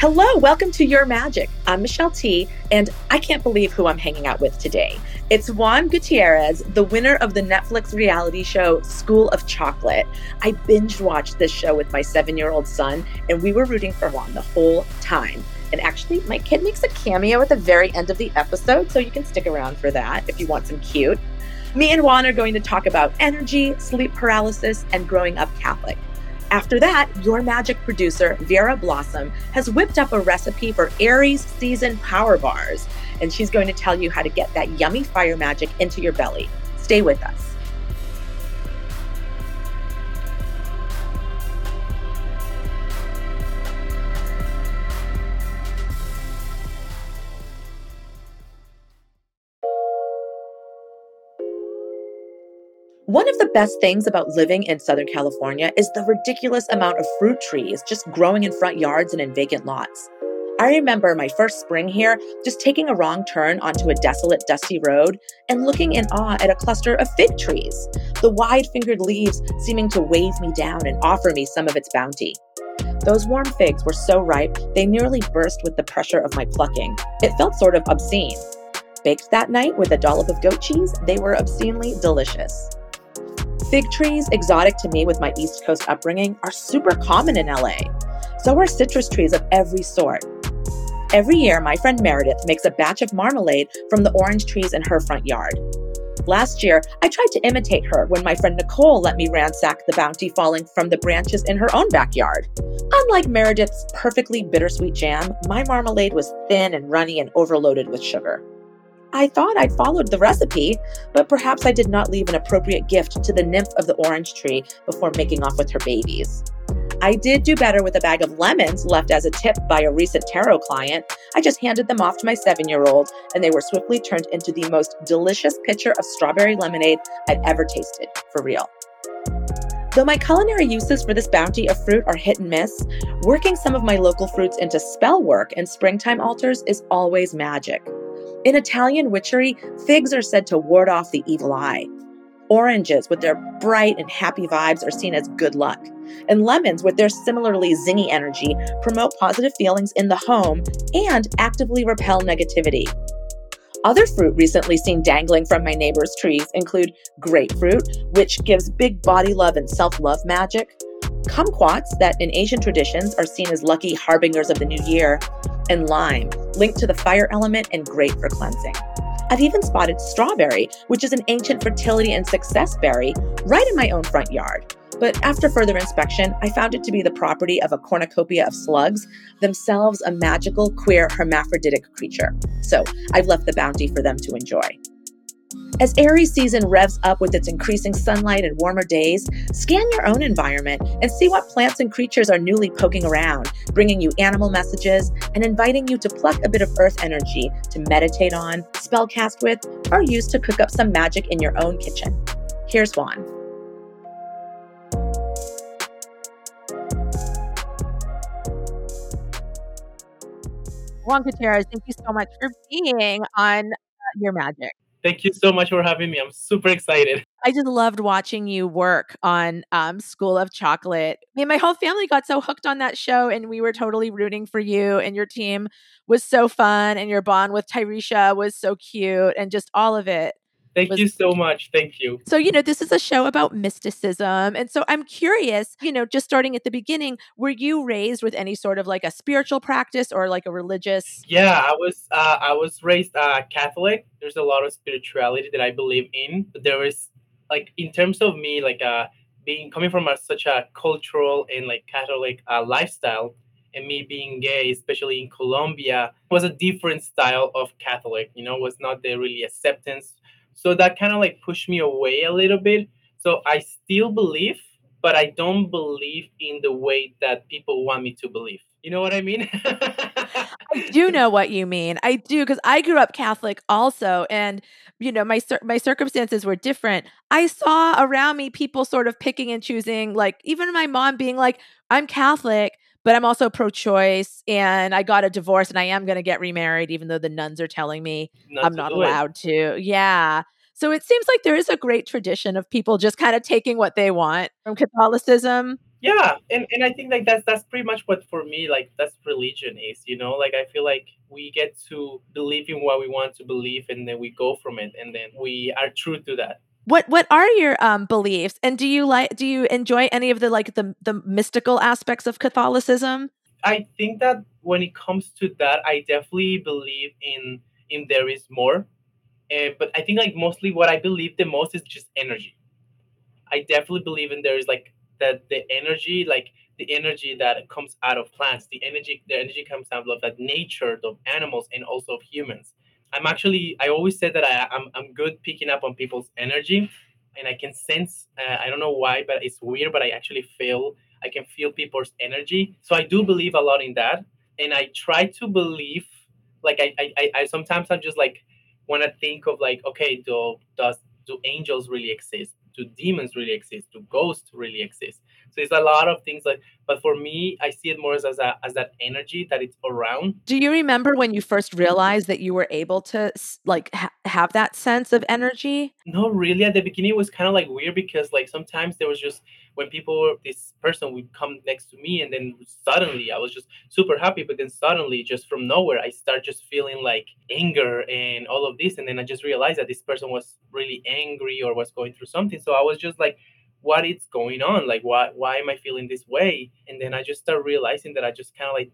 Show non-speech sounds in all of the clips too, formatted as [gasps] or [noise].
Hello, welcome to Your Magic. I'm Michelle Tea, and I can't believe who I'm hanging out with today. It's Juan Gutierrez, the winner of the Netflix reality show School of Chocolate. I binge watched this show with my seven year old son, and we were rooting for Juan the whole time. And actually, my kid makes a cameo at the very end of the episode, so you can stick around for that if you want some cute. Me and Juan are going to talk about energy, sleep paralysis, and growing up Catholic. After that, your magic producer, Vera Blossom, has whipped up a recipe for Aries season power bars, and she's going to tell you how to get that yummy fire magic into your belly. Stay with us. One of the best things about living in Southern California is the ridiculous amount of fruit trees just growing in front yards and in vacant lots. I remember my first spring here just taking a wrong turn onto a desolate, dusty road and looking in awe at a cluster of fig trees, the wide fingered leaves seeming to wave me down and offer me some of its bounty. Those warm figs were so ripe, they nearly burst with the pressure of my plucking. It felt sort of obscene. Baked that night with a dollop of goat cheese, they were obscenely delicious. Fig trees, exotic to me with my East Coast upbringing, are super common in LA. So are citrus trees of every sort. Every year, my friend Meredith makes a batch of marmalade from the orange trees in her front yard. Last year, I tried to imitate her when my friend Nicole let me ransack the bounty falling from the branches in her own backyard. Unlike Meredith's perfectly bittersweet jam, my marmalade was thin and runny and overloaded with sugar. I thought I'd followed the recipe, but perhaps I did not leave an appropriate gift to the nymph of the orange tree before making off with her babies. I did do better with a bag of lemons left as a tip by a recent tarot client. I just handed them off to my seven year old, and they were swiftly turned into the most delicious pitcher of strawberry lemonade I'd ever tasted, for real. Though my culinary uses for this bounty of fruit are hit and miss, working some of my local fruits into spell work and springtime altars is always magic. In Italian witchery, figs are said to ward off the evil eye. Oranges, with their bright and happy vibes, are seen as good luck. And lemons, with their similarly zingy energy, promote positive feelings in the home and actively repel negativity. Other fruit recently seen dangling from my neighbor's trees include grapefruit, which gives big body love and self love magic, kumquats, that in Asian traditions are seen as lucky harbingers of the new year, and lime, linked to the fire element and great for cleansing. I've even spotted strawberry, which is an ancient fertility and success berry, right in my own front yard. But after further inspection, I found it to be the property of a cornucopia of slugs, themselves a magical, queer, hermaphroditic creature. So I've left the bounty for them to enjoy. As Aries season revs up with its increasing sunlight and warmer days, scan your own environment and see what plants and creatures are newly poking around, bringing you animal messages and inviting you to pluck a bit of earth energy to meditate on, spellcast with, or use to cook up some magic in your own kitchen. Here's Juan. Juan Gutierrez, thank you so much for being on uh, Your Magic. Thank you so much for having me. I'm super excited. I just loved watching you work on um, School of Chocolate. I mean, my whole family got so hooked on that show, and we were totally rooting for you. And your team was so fun, and your bond with Tyresha was so cute, and just all of it. Thank was, you so much. Thank you. So, you know, this is a show about mysticism. And so I'm curious, you know, just starting at the beginning, were you raised with any sort of like a spiritual practice or like a religious? Yeah, I was uh, I was raised uh, Catholic. There's a lot of spirituality that I believe in. But there is like in terms of me like uh being coming from a, such a cultural and like Catholic uh, lifestyle, and me being gay, especially in Colombia, was a different style of Catholic. You know, was not the really acceptance so that kind of like pushed me away a little bit. So I still believe, but I don't believe in the way that people want me to believe. You know what I mean? I do [laughs] know what you mean. I do because I grew up Catholic also, and you know my my circumstances were different. I saw around me people sort of picking and choosing, like even my mom being like, "I'm Catholic." But I'm also pro choice and I got a divorce and I am going to get remarried, even though the nuns are telling me not I'm not allowed it. to. Yeah. So it seems like there is a great tradition of people just kind of taking what they want from Catholicism. Yeah, and and I think like that's that's pretty much what for me like that's religion is, you know? Like I feel like we get to believe in what we want to believe and then we go from it and then we are true to that. What what are your um beliefs? And do you like do you enjoy any of the like the the mystical aspects of Catholicism? I think that when it comes to that, I definitely believe in in there is more. Uh, but I think like mostly what I believe the most is just energy. I definitely believe in there is like that the energy, like the energy that comes out of plants, the energy, the energy comes out of that nature of animals and also of humans. I'm actually, I always said that I, I'm, I'm good picking up on people's energy, and I can sense. Uh, I don't know why, but it's weird. But I actually feel, I can feel people's energy. So I do believe a lot in that, and I try to believe. Like I, I, I sometimes I'm just like want to think of like, okay, do does do angels really exist? Do demons really exist? Do ghosts really exist? It's a lot of things like, but for me, I see it more as, as, a, as that energy that it's around. Do you remember when you first realized that you were able to like ha- have that sense of energy? No, really. At the beginning, it was kind of like weird because like sometimes there was just when people, this person would come next to me, and then suddenly I was just super happy, but then suddenly, just from nowhere, I start just feeling like anger and all of this, and then I just realized that this person was really angry or was going through something. So I was just like what is going on like why why am i feeling this way? And then i just start realizing that i just kind of like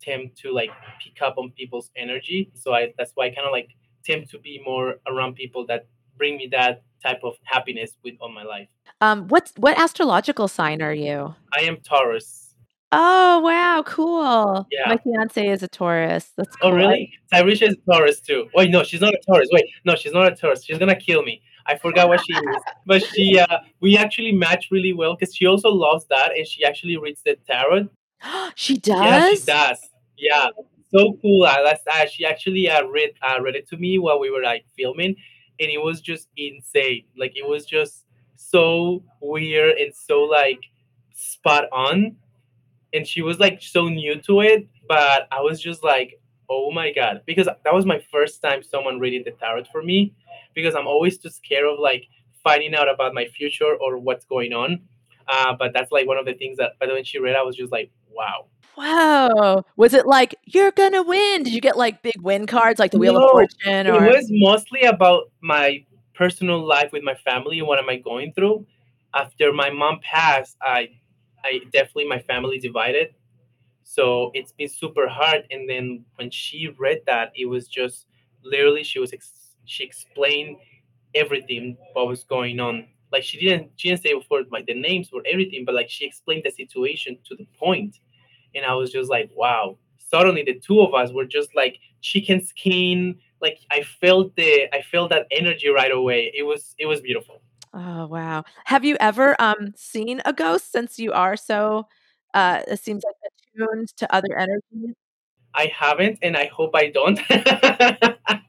tend to like pick up on people's energy. So i that's why i kind of like tend to be more around people that bring me that type of happiness with on my life. Um what's what astrological sign are you? I am taurus. Oh wow, cool! Yeah. My fiance is a Taurus. That's oh really? Tyrisha is a Taurus too. Wait no she's not a Taurus. Wait no she's not a Taurus. She's gonna kill me I forgot what she is, but she uh, we actually match really well because she also loves that and she actually reads the tarot. [gasps] she does. Yeah, she does. Yeah, so cool. Uh, that's uh, she actually uh, read uh, read it to me while we were like filming, and it was just insane. Like it was just so weird and so like spot on. And she was like so new to it, but I was just like, oh my god, because that was my first time someone reading the tarot for me because I'm always too scared of like finding out about my future or what's going on. Uh, but that's like one of the things that, but when she read, I was just like, wow. Wow. Was it like, you're going to win? Did you get like big win cards like the Wheel no, of Fortune? Or? It was mostly about my personal life with my family and what am I going through. After my mom passed, I, I definitely, my family divided. So it's been super hard. And then when she read that, it was just literally, she was ex- she explained everything what was going on. Like she didn't she didn't say for like the names or everything, but like she explained the situation to the point. And I was just like, wow. Suddenly the two of us were just like chicken skin. Like I felt the I felt that energy right away. It was it was beautiful. Oh wow. Have you ever um seen a ghost since you are so uh it seems like attuned to other energies? I haven't and I hope I don't. [laughs]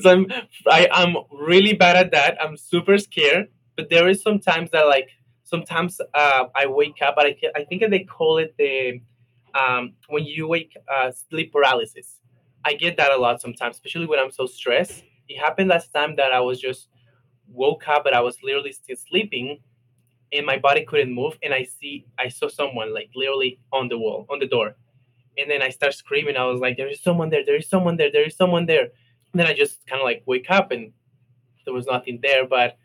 so I'm I, I'm really bad at that. I'm super scared. But there is sometimes that like sometimes uh, I wake up, but I, I think they call it the um, when you wake uh, sleep paralysis. I get that a lot sometimes, especially when I'm so stressed. It happened last time that I was just woke up, but I was literally still sleeping, and my body couldn't move. And I see I saw someone like literally on the wall, on the door, and then I start screaming. I was like, "There is someone there! There is someone there! There is someone there!" Then I just kind of like wake up and there was nothing there. But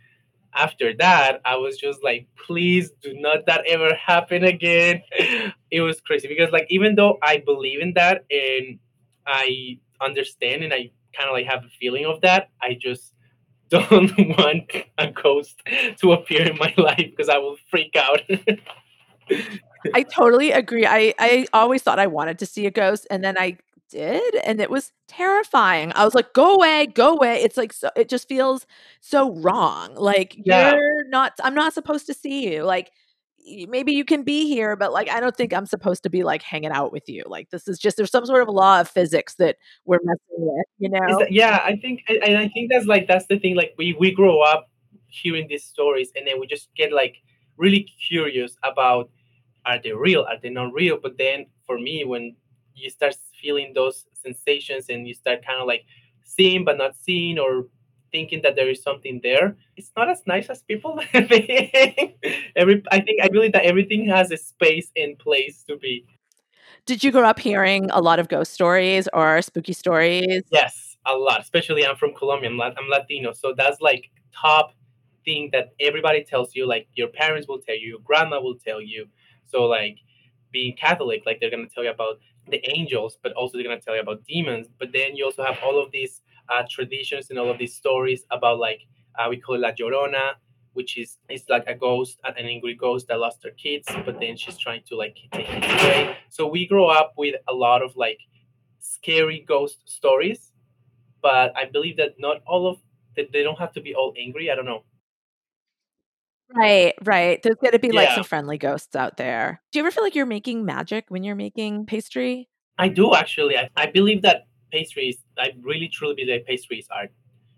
after that, I was just like, please do not that ever happen again. [laughs] it was crazy because like even though I believe in that and I understand and I kind of like have a feeling of that, I just [laughs] don't want a ghost to appear in my [laughs] life because I will freak out. I totally agree. I, I always thought I wanted to see a ghost, and then I did and it was terrifying. I was like, "Go away, go away." It's like so it just feels so wrong. Like yeah. you're not I'm not supposed to see you. Like maybe you can be here, but like I don't think I'm supposed to be like hanging out with you. Like this is just there's some sort of law of physics that we're messing with, you know? That, yeah, I think and I think that's like that's the thing. Like we we grow up hearing these stories and then we just get like really curious about are they real? Are they not real? But then for me, when you start feeling those sensations and you start kind of like seeing but not seeing or thinking that there is something there. It's not as nice as people [laughs] think. Every I think I believe that everything has a space and place to be. Did you grow up hearing a lot of ghost stories or spooky stories? Yes, a lot. Especially I'm from Colombia. I'm, I'm Latino, so that's like top thing that everybody tells you. Like your parents will tell you, your grandma will tell you. So like being Catholic, like they're gonna tell you about the angels, but also they're gonna tell you about demons. But then you also have all of these uh, traditions and all of these stories about like uh, we call it La Llorona, which is it's like a ghost, an angry ghost that lost her kids, but then she's trying to like take it away. So we grow up with a lot of like scary ghost stories, but I believe that not all of that they don't have to be all angry. I don't know. Right, right. There's going to be like some friendly ghosts out there. Do you ever feel like you're making magic when you're making pastry? I do actually. I, I believe that pastries, I really truly believe that pastries art.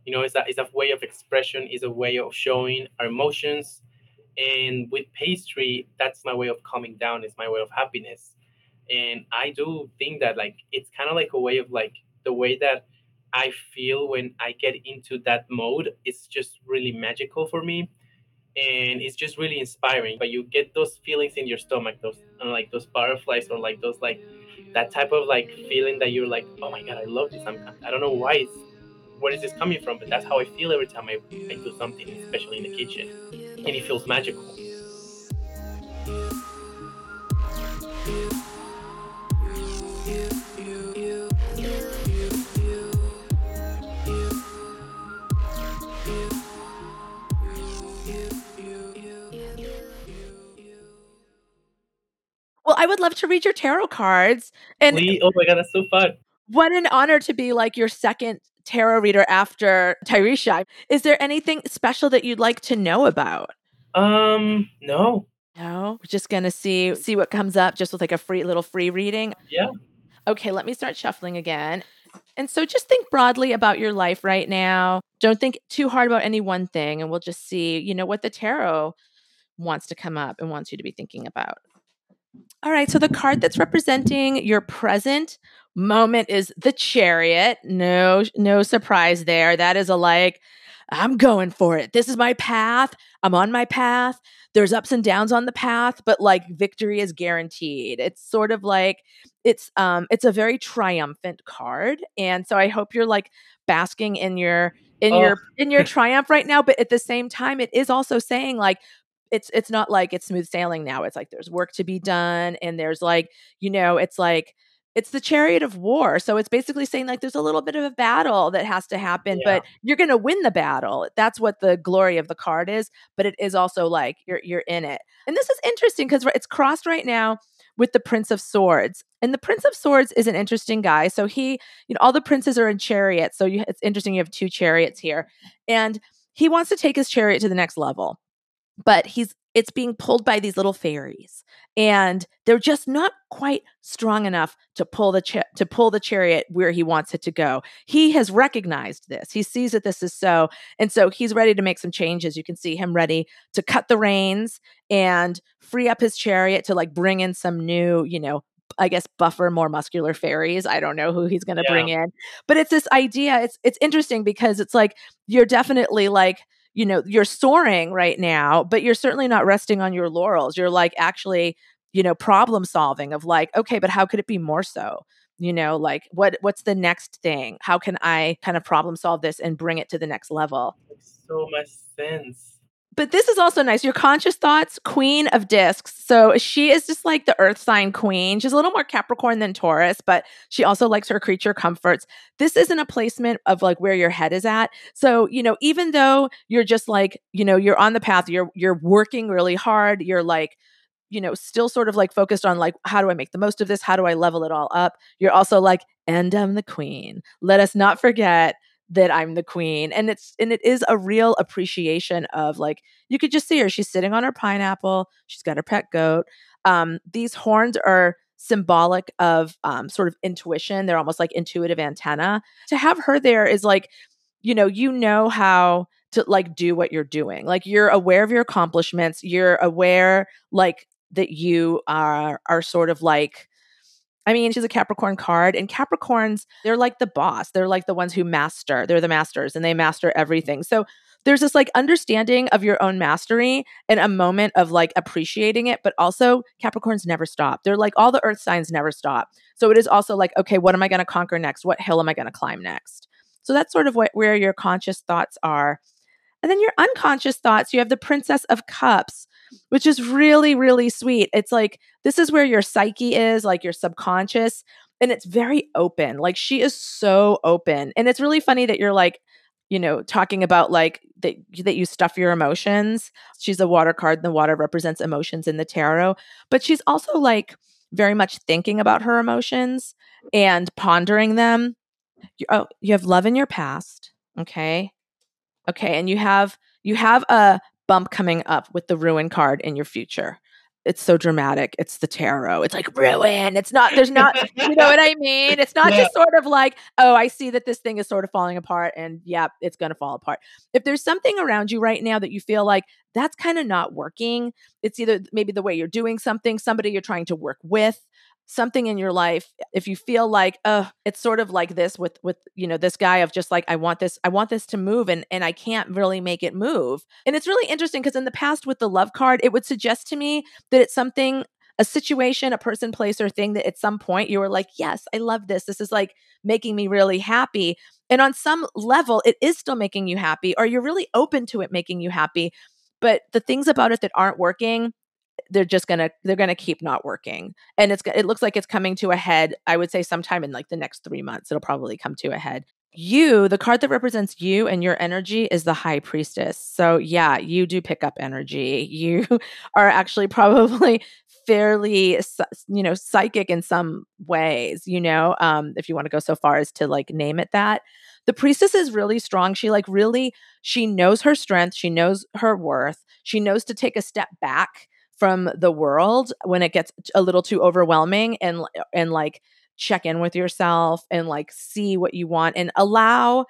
You know, it's a, it's a way of expression, it's a way of showing our emotions. And with pastry, that's my way of calming down, it's my way of happiness. And I do think that like it's kind of like a way of like the way that I feel when I get into that mode, it's just really magical for me and it's just really inspiring. But you get those feelings in your stomach, those uh, like those butterflies or like those like that type of like feeling that you're like, oh my god, I love this. I'm I don't know why it's where is this coming from, but that's how I feel every time I, I do something, especially in the kitchen, and it feels magical. Would love to read your tarot cards. And Please. oh my god, that's so fun. What an honor to be like your second tarot reader after Tyresha. Is there anything special that you'd like to know about? Um, no. No. We're just gonna see see what comes up just with like a free little free reading. Yeah. Okay, let me start shuffling again. And so just think broadly about your life right now. Don't think too hard about any one thing and we'll just see, you know, what the tarot wants to come up and wants you to be thinking about. All right, so the card that's representing your present moment is the chariot. No no surprise there. That is a like I'm going for it. This is my path. I'm on my path. There's ups and downs on the path, but like victory is guaranteed. It's sort of like it's um it's a very triumphant card. And so I hope you're like basking in your in oh. your in your [laughs] triumph right now, but at the same time it is also saying like it's it's not like it's smooth sailing now. It's like there's work to be done and there's like, you know, it's like it's the chariot of war. So it's basically saying like there's a little bit of a battle that has to happen, yeah. but you're going to win the battle. That's what the glory of the card is, but it is also like you're you're in it. And this is interesting cuz it's crossed right now with the Prince of Swords. And the Prince of Swords is an interesting guy. So he, you know, all the princes are in chariots. So you, it's interesting you have two chariots here. And he wants to take his chariot to the next level but he's it's being pulled by these little fairies and they're just not quite strong enough to pull the cha- to pull the chariot where he wants it to go he has recognized this he sees that this is so and so he's ready to make some changes you can see him ready to cut the reins and free up his chariot to like bring in some new you know I guess buffer more muscular fairies. I don't know who he's going to yeah. bring in. But it's this idea. It's it's interesting because it's like you're definitely like you know you're soaring right now but you're certainly not resting on your laurels. You're like actually you know problem solving of like okay but how could it be more so? You know like what what's the next thing? How can i kind of problem solve this and bring it to the next level? Makes so much sense but this is also nice. Your conscious thoughts, queen of discs. So she is just like the earth sign queen. She's a little more Capricorn than Taurus, but she also likes her creature comforts. This isn't a placement of like where your head is at. So, you know, even though you're just like, you know, you're on the path, you're you're working really hard, you're like you know, still sort of like focused on like, how do I make the most of this? How do I level it all up? You're also like, and I'm the queen. Let us not forget that I'm the queen. And it's and it is a real appreciation of like you could just see her. She's sitting on her pineapple. She's got her pet goat. Um, these horns are symbolic of um, sort of intuition. They're almost like intuitive antenna. To have her there is like, you know, you know how to like do what you're doing. Like you're aware of your accomplishments. You're aware like that you are are sort of like I mean, she's a Capricorn card, and Capricorns, they're like the boss. They're like the ones who master. They're the masters and they master everything. So there's this like understanding of your own mastery and a moment of like appreciating it, but also Capricorns never stop. They're like all the earth signs never stop. So it is also like, okay, what am I going to conquer next? What hill am I going to climb next? So that's sort of what, where your conscious thoughts are. And then your unconscious thoughts, you have the Princess of Cups, which is really, really sweet. It's like this is where your psyche is, like your subconscious, and it's very open. Like she is so open. And it's really funny that you're like, you know, talking about like that that you stuff your emotions. She's a water card, and the water represents emotions in the tarot, but she's also like very much thinking about her emotions and pondering them. You, oh, you have love in your past, okay? Okay, and you have you have a bump coming up with the ruin card in your future it's so dramatic. It's the tarot. It's like ruin. It's not, there's not, you know what I mean? It's not yeah. just sort of like, oh, I see that this thing is sort of falling apart and yeah, it's going to fall apart. If there's something around you right now that you feel like that's kind of not working, it's either maybe the way you're doing something, somebody you're trying to work with, something in your life if you feel like uh it's sort of like this with with you know this guy of just like i want this i want this to move and and i can't really make it move. And it's really interesting because in the past with the love card it would suggest to me that it's something a situation a person place or thing that at some point you were like yes i love this. This is like making me really happy. And on some level it is still making you happy or you're really open to it making you happy but the things about it that aren't working they're just gonna they're gonna keep not working and it's it looks like it's coming to a head i would say sometime in like the next three months it'll probably come to a head. You the card that represents you and your energy is the high priestess so yeah you do pick up energy. You [laughs] are actually probably [laughs] fairly you know psychic in some ways you know um if you want to go so far as to like name it that. The priestess is really strong she like really she knows her strength she knows her worth she knows to take a step back from the world when it gets a little too overwhelming and and like check in with yourself and like see what you want and allow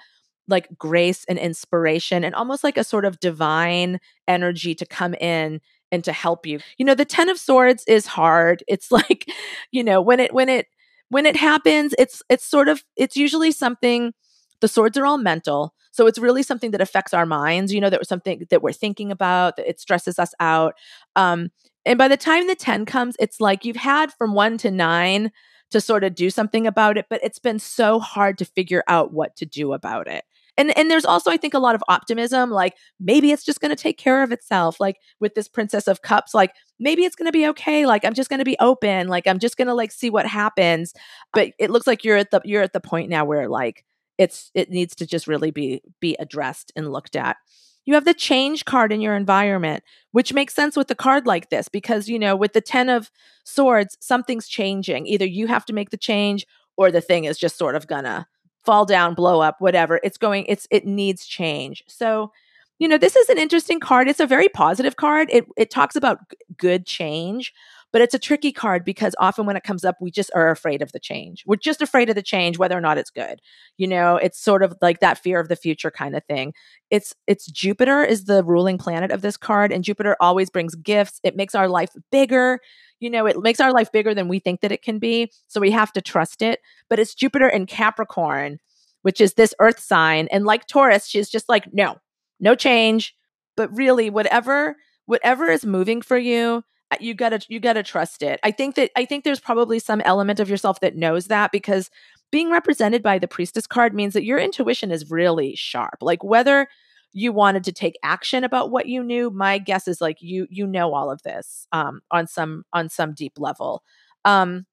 like grace and inspiration and almost like a sort of divine energy to come in and to help you. You know, the 10 of swords is hard. It's [laughs] like, you know, when it when it when it happens, it's it's sort of it's usually something the swords are all mental. So it's really something that affects our minds, you know, that was something that we're thinking about, that it stresses us out. Um, and by the time the 10 comes, it's like you've had from one to nine to sort of do something about it, but it's been so hard to figure out what to do about it. And and there's also I think a lot of optimism like maybe it's just going to take care of itself like with this princess of cups like maybe it's going to be okay like I'm just going to be open like I'm just going to like see what happens but it looks like you're at the you're at the point now where like it's it needs to just really be be addressed and looked at. You have the change card in your environment which makes sense with a card like this because you know with the 10 of swords something's changing. Either you have to make the change or the thing is just sort of gonna fall down blow up whatever. It's going it's it needs change. So you know this is an interesting card. It's a very positive card. It it talks about g- good change but it's a tricky card because often when it comes up, we just are afraid of the change. We're just afraid of the change, whether or not it's good. You know, it's sort of like that fear of the future kind of thing. It's it's Jupiter is the ruling planet of this card, and Jupiter always brings gifts. It makes our life bigger. You know, it makes our life bigger than we think that it can be. So we have to trust it. But it's Jupiter in Capricorn, which is this earth sign. And like Taurus, she's just like, no, no change. But really, whatever whatever is moving for you you gotta you gotta trust it. I think that i think there's probably some element of yourself that knows that because being represented by the priestess card means that your intuition is really sharp. Like whether you wanted to take action about what you knew my guess is like you you know all of this um on some on some deep level. Um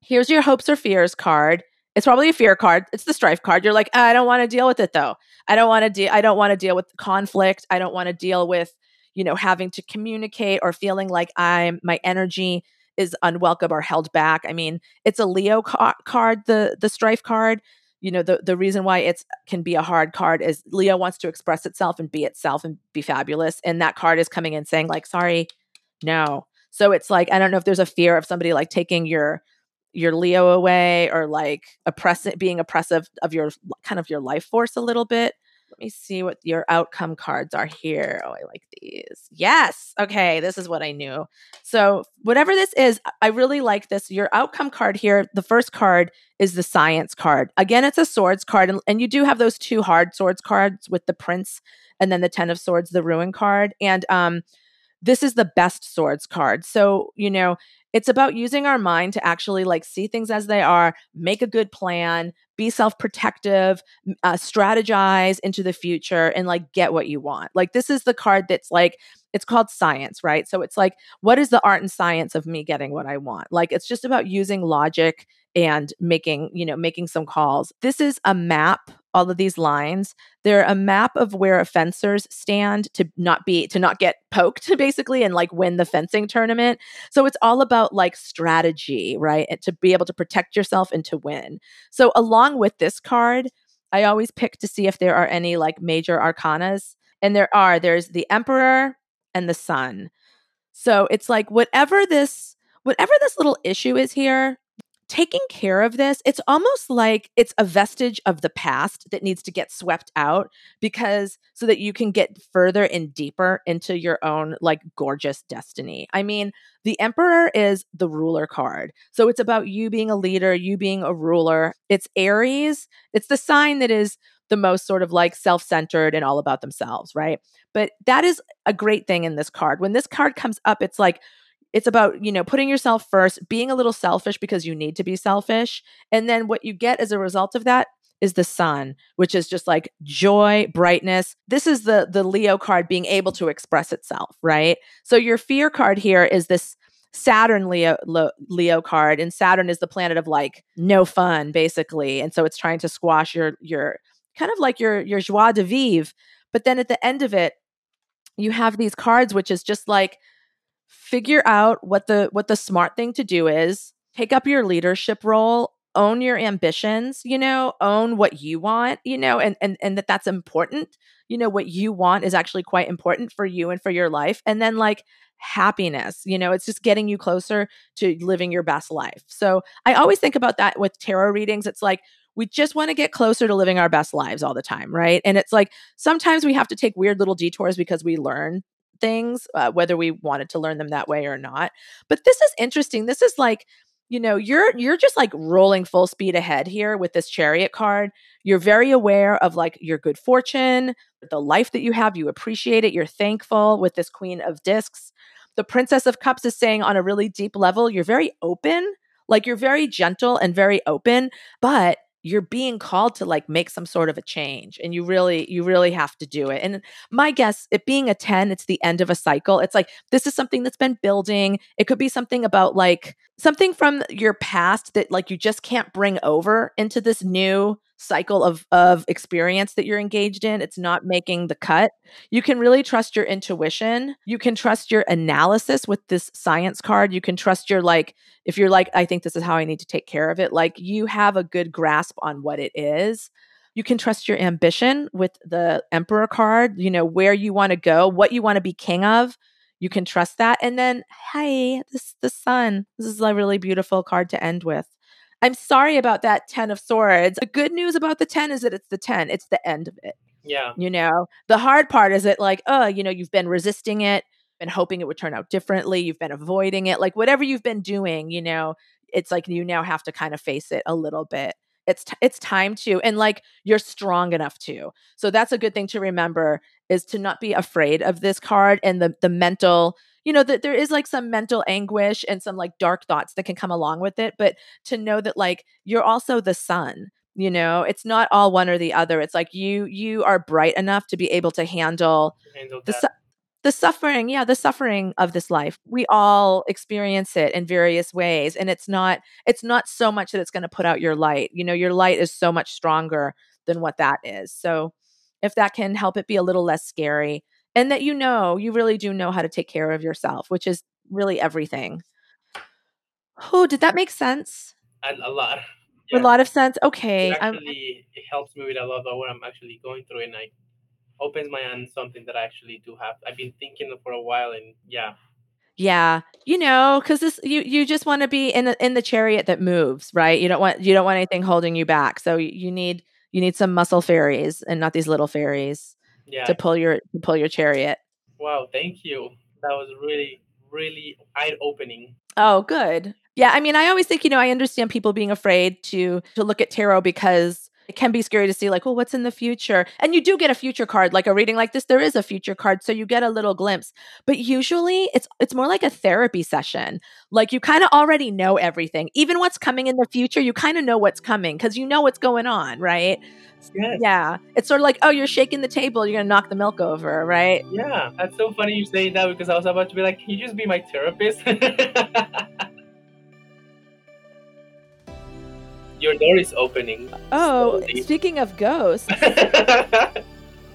here's your hopes or fears card. It's probably a fear card. It's the strife card. You're like i don't want to deal with it though. I don't want to deal i don't want to deal with conflict. I don't want to deal with you know, having to communicate or feeling like I'm my energy is unwelcome or held back. I mean, it's a Leo ca- card, the the strife card. You know, the the reason why it's can be a hard card is Leo wants to express itself and be itself and be fabulous, and that card is coming in saying like, sorry, no. So it's like I don't know if there's a fear of somebody like taking your your Leo away or like oppressive being oppressive of your kind of your life force a little bit let me see what your outcome cards are here. Oh, I like these. Yes. Okay. This is what I knew. So, whatever this is, I really like this. Your outcome card here, the first card is the science card. Again, it's a swords card. And, and you do have those two hard swords cards with the prince and then the 10 of swords, the ruin card. And, um, this is the best swords card. So, you know, it's about using our mind to actually like see things as they are, make a good plan, be self protective, uh, strategize into the future, and like get what you want. Like, this is the card that's like, it's called science, right? So, it's like, what is the art and science of me getting what I want? Like, it's just about using logic and making, you know, making some calls. This is a map all of these lines. They're a map of where offenders stand to not be to not get poked [laughs] basically and like win the fencing tournament. So it's all about like strategy, right? And to be able to protect yourself and to win. So along with this card, I always pick to see if there are any like major arcanas and there are. There's the emperor and the sun. So it's like whatever this whatever this little issue is here, taking care of this, it's almost like it's a vestige of the past that needs to get swept out because so that you can get further and deeper into your own like gorgeous destiny. I mean, the emperor is the ruler card. So it's about you being a leader, you being a ruler. It's Aries. It's the sign that is the most sort of like self-centered and all about themselves, right? But that is a great thing in this card. When this card comes up, it's like it's about you know putting yourself first being a little selfish because you need to be selfish. And then what you get as a result of that is the sun which is just like joy brightness. This is the the leo card being able to express itself right? So your fear card here is this Saturn Leo Leo card and Saturn is the planet of like no fun basically. And so it's trying to squash your your kind of like your your joie de vivre. But then at the end of it you have these cards which is just like figure out what the what the smart thing to do is. Take up your leadership role. Own your ambitions you know own what you want you know and and and that that's important. You know what you want is actually quite important for you and for your life. And then like happiness you know it's just getting you closer to living your best life. So i always think about that with tarot readings. It's like we just want to get closer to living our best lives all the time, right? And it's like sometimes we have to take weird little detours because we learn things, uh, whether we wanted to learn them that way or not. But this is interesting. This is like, you know, you're you're just like rolling full speed ahead here with this chariot card. You're very aware of like your good fortune, the life that you have. You appreciate it. You're thankful with this Queen of Discs. The Princess of Cups is saying on a really deep level, you're very open, like you're very gentle and very open, but you're being called to like make some sort of a change and you really you really have to do it and my guess it being a 10 it's the end of a cycle it's like this is something that's been building it could be something about like something from your past that like you just can't bring over into this new cycle of of experience that you're engaged in it's not making the cut. You can really trust your intuition. You can trust your analysis with this science card. You can trust your like if you're like i think this is how i need to take care of it like you have a good grasp on what it is. You can trust your ambition with the emperor card you know where you want to go what you want to be king of. You can trust that. And then hey this is the sun. This is a really beautiful card to end with I'm sorry about that 10 of swords. The good news about the 10 is that it's the 10, it's the end of it. Yeah. You know, the hard part is that, like, oh, you know, you've been resisting it, been hoping it would turn out differently, you've been avoiding it, like, whatever you've been doing, you know, it's like you now have to kind of face it a little bit. It's t- it's time to and like you're strong enough to. So that's a good thing to remember is to not be afraid of this card and the the mental you know that there is like some mental anguish and some like dark thoughts that can come along with it but to know that like you're also the sun you know? It's not all one or the other. It's like you you are bright enough to be able to handle, handle the su- the suffering yeah the suffering of this life. We all experience it in various ways and it's not it's not so much that it's going to put out your light. You know your light is so much stronger than what that is. So if that can help it be a little less scary and that you know you really do know how to take care of yourself which is really everything. Oh did that make sense? A, a lot yeah. a lot of sense? Okay it actually it helps me with a lot of what i'm actually going through and like opens my eyes something that i actually do have i've been thinking for a while and yeah. Yeah you know because this you you just want to be in the in the chariot that moves right? You don't want you don't want anything holding you back so you need You need some muscle fairies and not these little fairies Yeah. to pull your to pull your chariot. Wow. Thank you. That was really, really eye opening. Oh, good. Yeah, I mean, I always think, you know, I understand people being afraid to to look at tarot because it can be scary to see like, well, what's in the future? And you do get a future card, like a reading like this, there is a future card, so you get a little glimpse. But usually it's it's more like a therapy session. Like you kind of already know everything. Even what's coming in the future, you kind of know what's coming because you know what's going on, right? Yes. Yeah. It's sort of like, oh, you're shaking the table, you're gonna knock the milk over, right? Yeah. That's so funny you saying that because I was about to be like, can you just be my therapist? [laughs] Your door is opening. Oh, Slowly. speaking of ghosts. [laughs]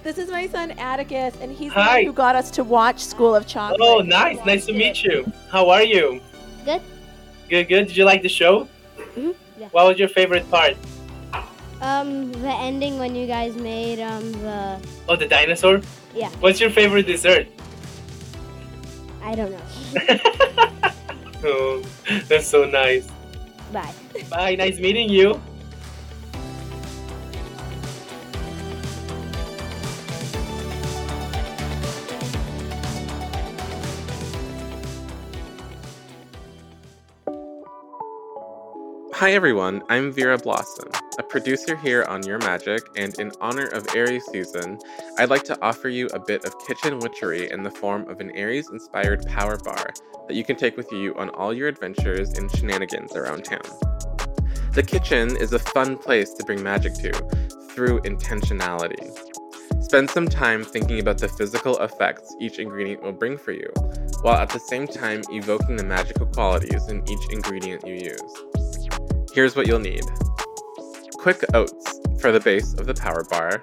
This is my son Atticus, and he's the Hi. one who got us to watch School of Chocolate. oh, nice. Nice to meet you. How are you? Good. Good, good. Did you like the show? Mhm, yeah. What was your favorite part? Um, the ending when you guys made um the Oh, the dinosaur? Yeah. What's your favorite dessert? I don't know. [laughs] Oh, that's so nice. Bye. Bye. Nice meeting you. Hi everyone, I'm Vera Blossom, a producer here on Your Magic, and in honor of Aries season, I'd like to offer you a bit of kitchen witchery in the form of an Aries inspired power bar that you can take with you on all your adventures and shenanigans around town. The kitchen is a fun place to bring magic to through intentionality. Spend some time thinking about the physical effects each ingredient will bring for you, while at the same time evoking the magical qualities in each ingredient you use. Here's what you'll need quick oats for the base of the power bar,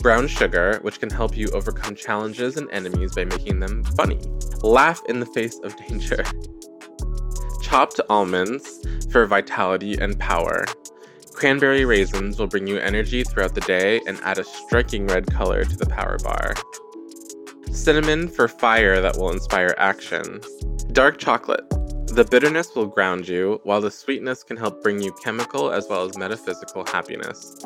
brown sugar, which can help you overcome challenges and enemies by making them funny, laugh in the face of [laughs] danger, chopped almonds for vitality and power. Cranberry raisins will bring you energy throughout the day and add a striking red color to the power bar. Cinnamon for fire that will inspire action. Dark chocolate the bitterness will ground you, while the sweetness can help bring you chemical as well as metaphysical happiness.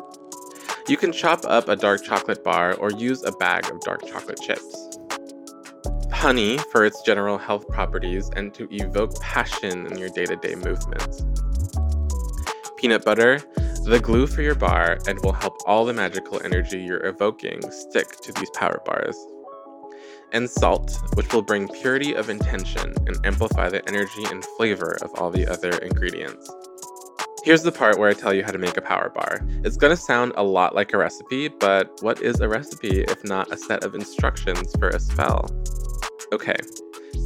You can chop up a dark chocolate bar or use a bag of dark chocolate chips. Honey for its general health properties and to evoke passion in your day to day movements. Peanut butter, the glue for your bar, and will help all the magical energy you're evoking stick to these power bars and salt, which will bring purity of intention and amplify the energy and flavor of all the other ingredients. Here's the part where I tell you how to make a power bar. It's gonna sound a lot like a recipe, but what is a recipe if not a set of instructions for a spell? Okay,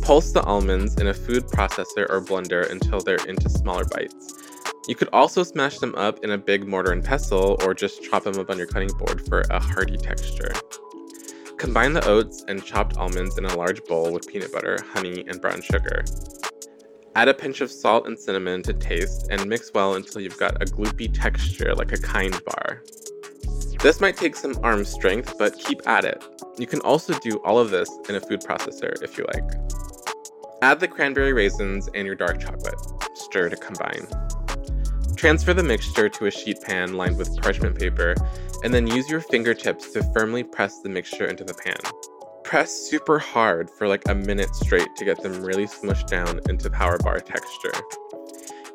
pulse the almonds in a food processor or blender until they're into smaller bites. You could also smash them up in a big mortar and pestle or just chop them up on your cutting board for a hearty texture. Combine the oats and chopped almonds in a large bowl with peanut butter, honey, and brown sugar. Add a pinch of salt and cinnamon to taste and mix well until you've got a gloopy texture like a kind bar. This might take some arm strength, but keep at it. You can also do all of this in a food processor if you like. Add the cranberry raisins and your dark chocolate. Stir to combine. Transfer the mixture to a sheet pan lined with parchment paper, and then use your fingertips to firmly press the mixture into the pan. Press super hard for like a minute straight to get them really smushed down into power bar texture.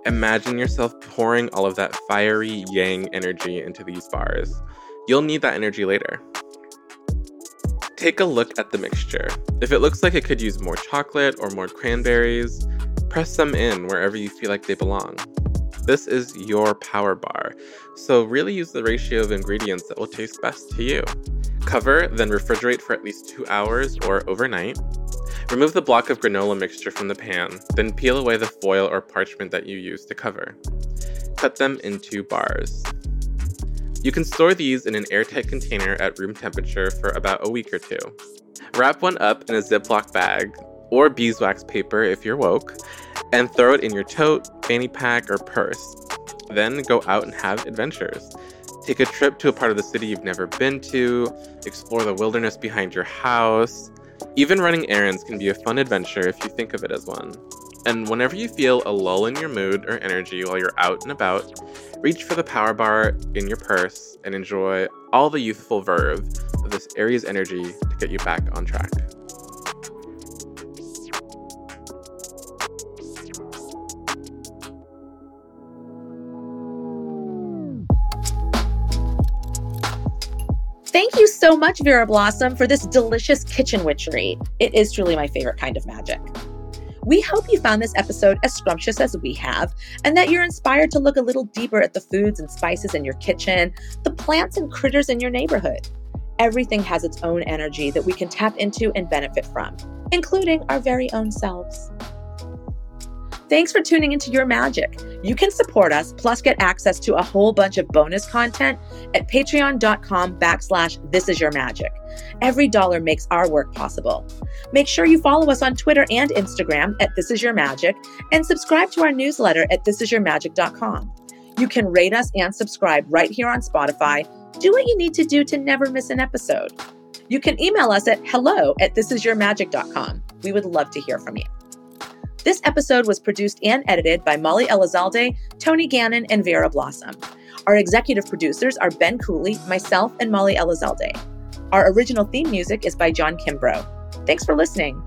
Imagine yourself pouring all of that fiery yang energy into these bars. You'll need that energy later. Take a look at the mixture. If it looks like it could use more chocolate or more cranberries, press them in wherever you feel like they belong. This is your power bar, so really use the ratio of ingredients that will taste best to you. Cover, then refrigerate for at least two hours or overnight. Remove the block of granola mixture from the pan, then peel away the foil or parchment that you used to cover. Cut them into bars. You can store these in an airtight container at room temperature for about a week or two. Wrap one up in a Ziploc bag or beeswax paper if you're woke, and throw it in your tote, fanny pack, or purse. Then go out and have adventures. Take a trip to a part of the city you've never been to, explore the wilderness behind your house. Even running errands can be a fun adventure if you think of it as one. And whenever you feel a lull in your mood or energy while you're out and about, reach for the power bar in your purse and enjoy all the youthful verve of this Aries energy to get you back on track. So much, Vera Blossom, for this delicious kitchen witchery. It is truly my favorite kind of magic. We hope you found this episode as scrumptious as we have, and that you're inspired to look a little deeper at the foods and spices in your kitchen, the plants and critters in your neighborhood. Everything has its own energy that we can tap into and benefit from, including our very own selves. Thanks for tuning into Your Magic. You can support us, plus get access to a whole bunch of bonus content at patreon.com backslash this is your magic. Every dollar makes our work possible. Make sure you follow us on Twitter and Instagram at This Is Your Magic and subscribe to our newsletter at thisisyourmagic.com. You can rate us and subscribe right here on Spotify. Do what you need to do to never miss an episode. You can email us at hello at thisisyourmagic.com. We would love to hear from you. This episode was produced and edited by Molly Elizalde, Tony Gannon, and Vera Blossom. Our executive producers are Ben Cooley, myself, and Molly Elizalde. Our original theme music is by John Kimbrough. Thanks for listening.